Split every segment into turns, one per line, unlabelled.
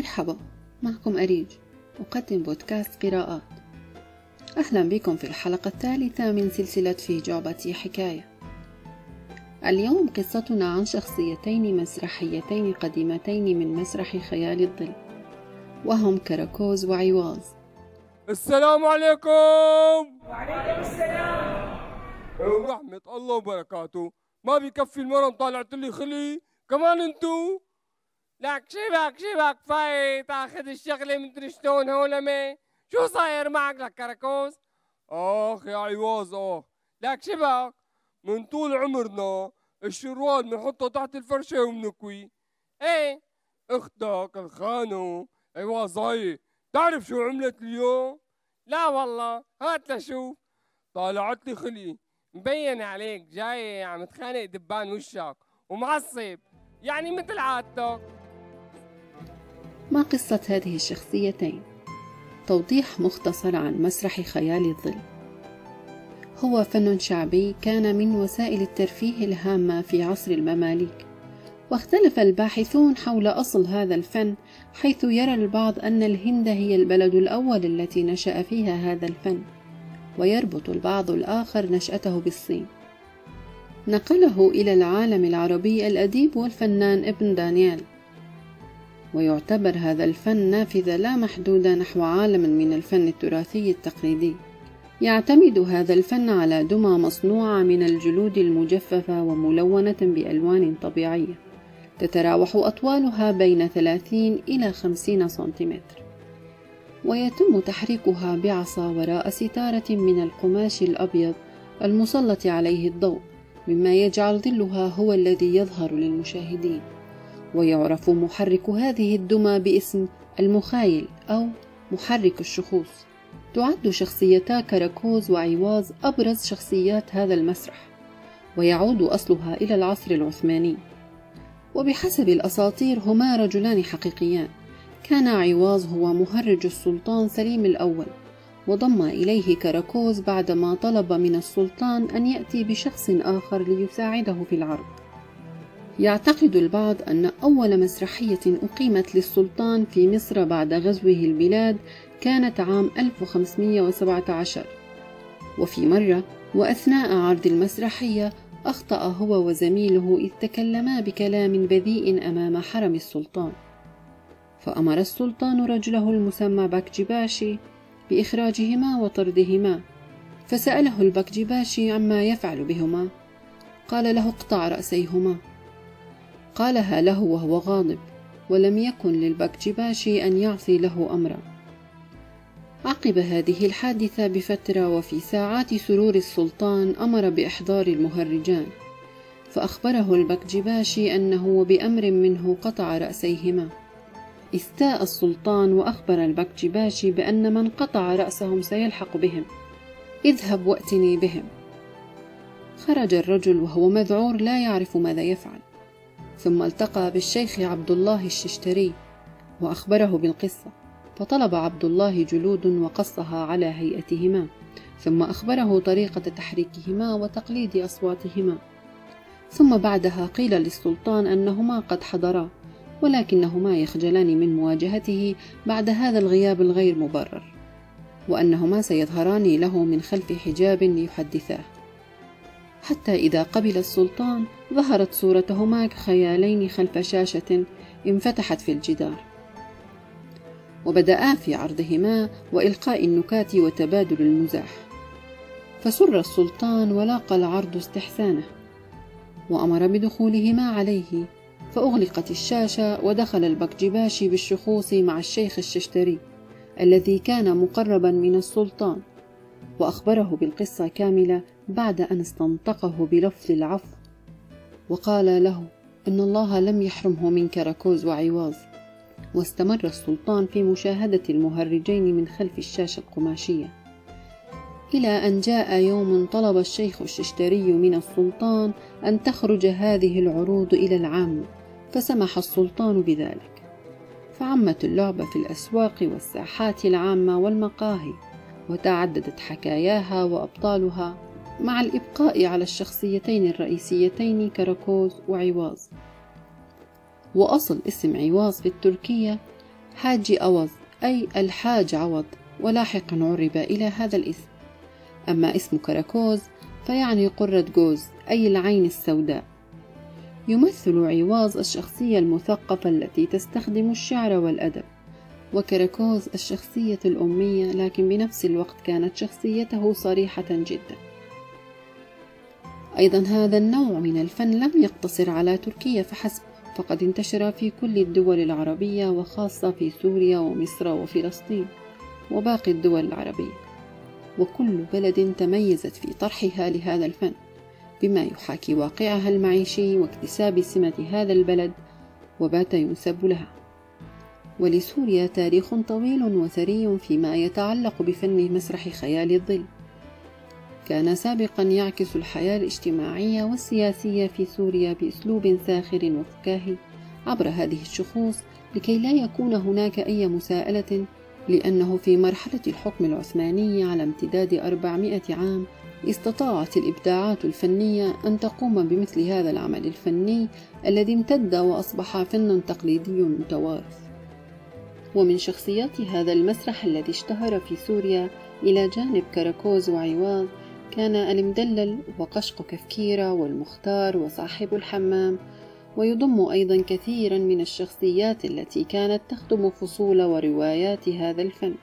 مرحبا معكم أريج أقدم بودكاست قراءات. أهلا بكم في الحلقة الثالثة من سلسلة في جعبتي حكاية. اليوم قصتنا عن شخصيتين مسرحيتين قديمتين من مسرح خيال الظل وهم كراكوز وعواز
السلام عليكم! وعليكم السلام! ورحمة الله وبركاته. ما بيكفي المرم طالعت لي خلي. كمان انتو؟ لك شبك شبك فاي تاخذ الشغلة مدري شلون هولمي شو صاير معك لك كراكوز اخ يا عواز اخ لك شبك من طول عمرنا الشروال بنحطه تحت الفرشة وبنكوي إيه أختك الخانو عواز هاي تعرف شو عملت اليوم لا والله هات لشوف طالعت لي خلي مبين عليك جاي عم تخانق دبان وشك ومعصب يعني مثل عادتك
ما قصة هذه الشخصيتين؟ توضيح مختصر عن مسرح خيال الظل. هو فن شعبي كان من وسائل الترفيه الهامة في عصر المماليك واختلف الباحثون حول أصل هذا الفن حيث يرى البعض أن الهند هي البلد الأول التي نشأ فيها هذا الفن ويربط البعض الآخر نشأته بالصين. نقله إلى العالم العربي الأديب والفنان ابن دانيال. ويعتبر هذا الفن نافذة لا محدودة نحو عالم من الفن التراثي التقليدي. يعتمد هذا الفن على دمى مصنوعة من الجلود المجففة وملونة بألوان طبيعية تتراوح أطوالها بين 30 إلى 50 سنتيمتر. ويتم تحريكها بعصا وراء ستارة من القماش الأبيض المسلط عليه الضوء مما يجعل ظلها هو الذي يظهر للمشاهدين. ويعرف محرك هذه الدمى باسم المخايل أو محرك الشخوص. تعد شخصيتا كراكوز وعواز أبرز شخصيات هذا المسرح ويعود أصلها إلى العصر العثماني. وبحسب الأساطير هما رجلان حقيقيان. كان عواز هو مهرج السلطان سليم الأول وضم إليه كراكوز بعدما طلب من السلطان أن يأتي بشخص آخر ليساعده في العرض. يعتقد البعض أن أول مسرحية أقيمت للسلطان في مصر بعد غزوه البلاد كانت عام 1517 وفي مرة وأثناء عرض المسرحية أخطأ هو وزميله إذ تكلما بكلام بذيء أمام حرم السلطان. فأمر السلطان رجله المسمى بكجباشي بإخراجهما وطردهما فسأله البكجباشي عما يفعل بهما. قال له اقطع رأسيهما. قالها له وهو غاضب ولم يكن للبكجباشي أن يعصي له أمرا. عقب هذه الحادثة بفترة وفي ساعات سرور السلطان أمر بإحضار المهرجان فأخبره البكجباشي أنه بأمر منه قطع رأسيهما. استاء السلطان وأخبر البكجباشي بأن من قطع رأسهم سيلحق بهم. اذهب وأتني بهم. خرج الرجل وهو مذعور لا يعرف ماذا يفعل. ثم التقى بالشيخ عبد الله الششتري وأخبره بالقصة فطلب عبد الله جلود وقصها على هيئتهما ثم أخبره طريقة تحريكهما وتقليد أصواتهما. ثم بعدها قيل للسلطان أنهما قد حضرا ولكنهما يخجلان من مواجهته بعد هذا الغياب الغير مبرر وأنهما سيظهران له من خلف حجاب ليحدثاه حتى إذا قبل السلطان ظهرت صورتهما كخيالين خلف شاشة انفتحت في الجدار. وبدأا في عرضهما وإلقاء النكات وتبادل المزاح. فسر السلطان ولاقى العرض استحسانه وأمر بدخولهما عليه فأغلقت الشاشة ودخل البكجباشي بالشخوص مع الشيخ الششتري الذي كان مقربا من السلطان وأخبره بالقصة كاملة بعد أن استنطقه بلفظ العفو. وقال له إن الله لم يحرمه من كراكوز وعواز واستمر السلطان في مشاهدة المهرجين من خلف الشاشة القماشية. إلى أن جاء يوم طلب الشيخ الششتري من السلطان أن تخرج هذه العروض إلى العامة فسمح السلطان بذلك. فعمت اللعبة في الأسواق والساحات العامة والمقاهي وتعددت حكاياها وأبطالها. مع الإبقاء على الشخصيتين الرئيسيتين كراكوز وعواز. وأصل اسم عواز في التركية حاج أوض أي الحاج عوض ولاحقا عرب إلى هذا الاسم. أما اسم كراكوز فيعني قرة جوز أي العين السوداء. يمثل عواز الشخصية المثقفة التي تستخدم الشعر والأدب. وكراكوز الشخصية الأمية لكن بنفس الوقت كانت شخصيته صريحة جدا. أيضا هذا النوع من الفن لم يقتصر على تركيا فحسب فقد انتشر في كل الدول العربية وخاصة في سوريا ومصر وفلسطين وباقي الدول العربية. وكل بلد تميزت في طرحها لهذا الفن بما يحاكي واقعها المعيشي واكتساب سمة هذا البلد وبات ينسب لها. ولسوريا تاريخ طويل وثري فيما يتعلق بفن مسرح خيال الظل. كان سابقا يعكس الحياة الاجتماعية والسياسية في سوريا بأسلوب ساخر وفكاهي عبر هذه الشخوص لكي لا يكون هناك أي مساءلة لأنه في مرحلة الحكم العثماني على امتداد أربعمائة عام استطاعت الإبداعات الفنية أن تقوم بمثل هذا العمل الفني الذي امتد وأصبح فنا تقليدي متوارث. ومن شخصيات هذا المسرح الذي اشتهر في سوريا إلى جانب كراكوز وعواض كان المدلل وقشق كفكيرة والمختار وصاحب الحمام ويضم أيضا كثيرا من الشخصيات التي كانت تخدم فصول وروايات هذا الفن.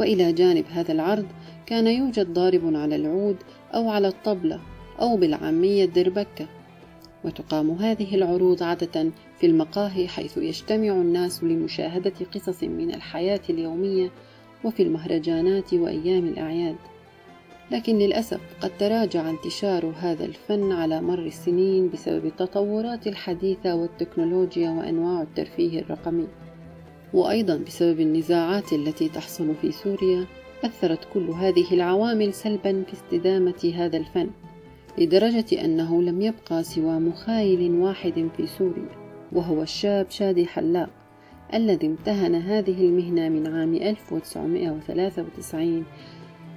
وإلى جانب هذا العرض كان يوجد ضارب على العود أو على الطبلة أو بالعامية الدربكة وتقام هذه العروض عادة في المقاهي حيث يجتمع الناس لمشاهدة قصص من الحياة اليومية وفي المهرجانات وأيام الأعياد. لكن للأسف قد تراجع انتشار هذا الفن على مر السنين بسبب التطورات الحديثة والتكنولوجيا وأنواع الترفيه الرقمي. وأيضا بسبب النزاعات التي تحصل في سوريا أثرت كل هذه العوامل سلبا في استدامة هذا الفن لدرجة أنه لم يبقى سوى مخايل واحد في سوريا وهو الشاب شادي حلاق الذي امتهن هذه المهنة من عام 1993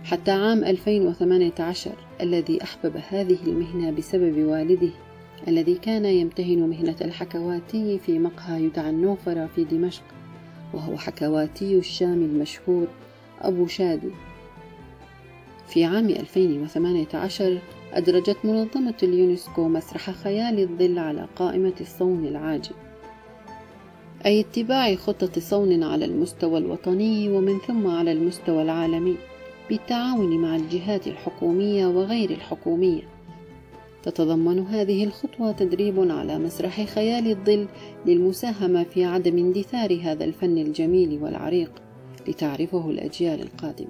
حتى عام 2018 الذي أحبب هذه المهنة بسبب والده الذي كان يمتهن مهنة الحكواتي في مقهى يدعى النوفرة في دمشق وهو حكواتي الشام المشهور أبو شادي. في عام 2018 أدرجت منظمة اليونسكو مسرح خيال الظل على قائمة الصون العاجل. أي اتباع خطة صون على المستوى الوطني ومن ثم على المستوى العالمي. بالتعاون مع الجهات الحكومية وغير الحكومية تتضمن هذه الخطوة تدريب على مسرح خيال الظل للمساهمة في عدم اندثار هذا الفن الجميل والعريق لتعرفه الأجيال القادمة.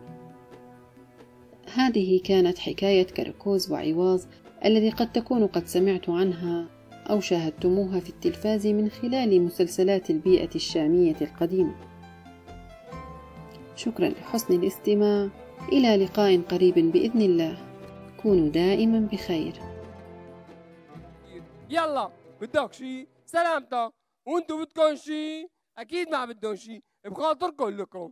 هذه كانت حكاية كركوز وعواز الذي قد تكون قد سمعت عنها أو شاهدتموها في التلفاز من خلال مسلسلات البيئة الشامية القديمة. شكرا لحسن الاستماع إلى لقاء قريب بإذن الله. كونوا دائما بخير.
يلا بدك شي؟ سلامتك. وأنتو بدكم شي؟ أكيد ما بدهم شي. بخاطركم لكم.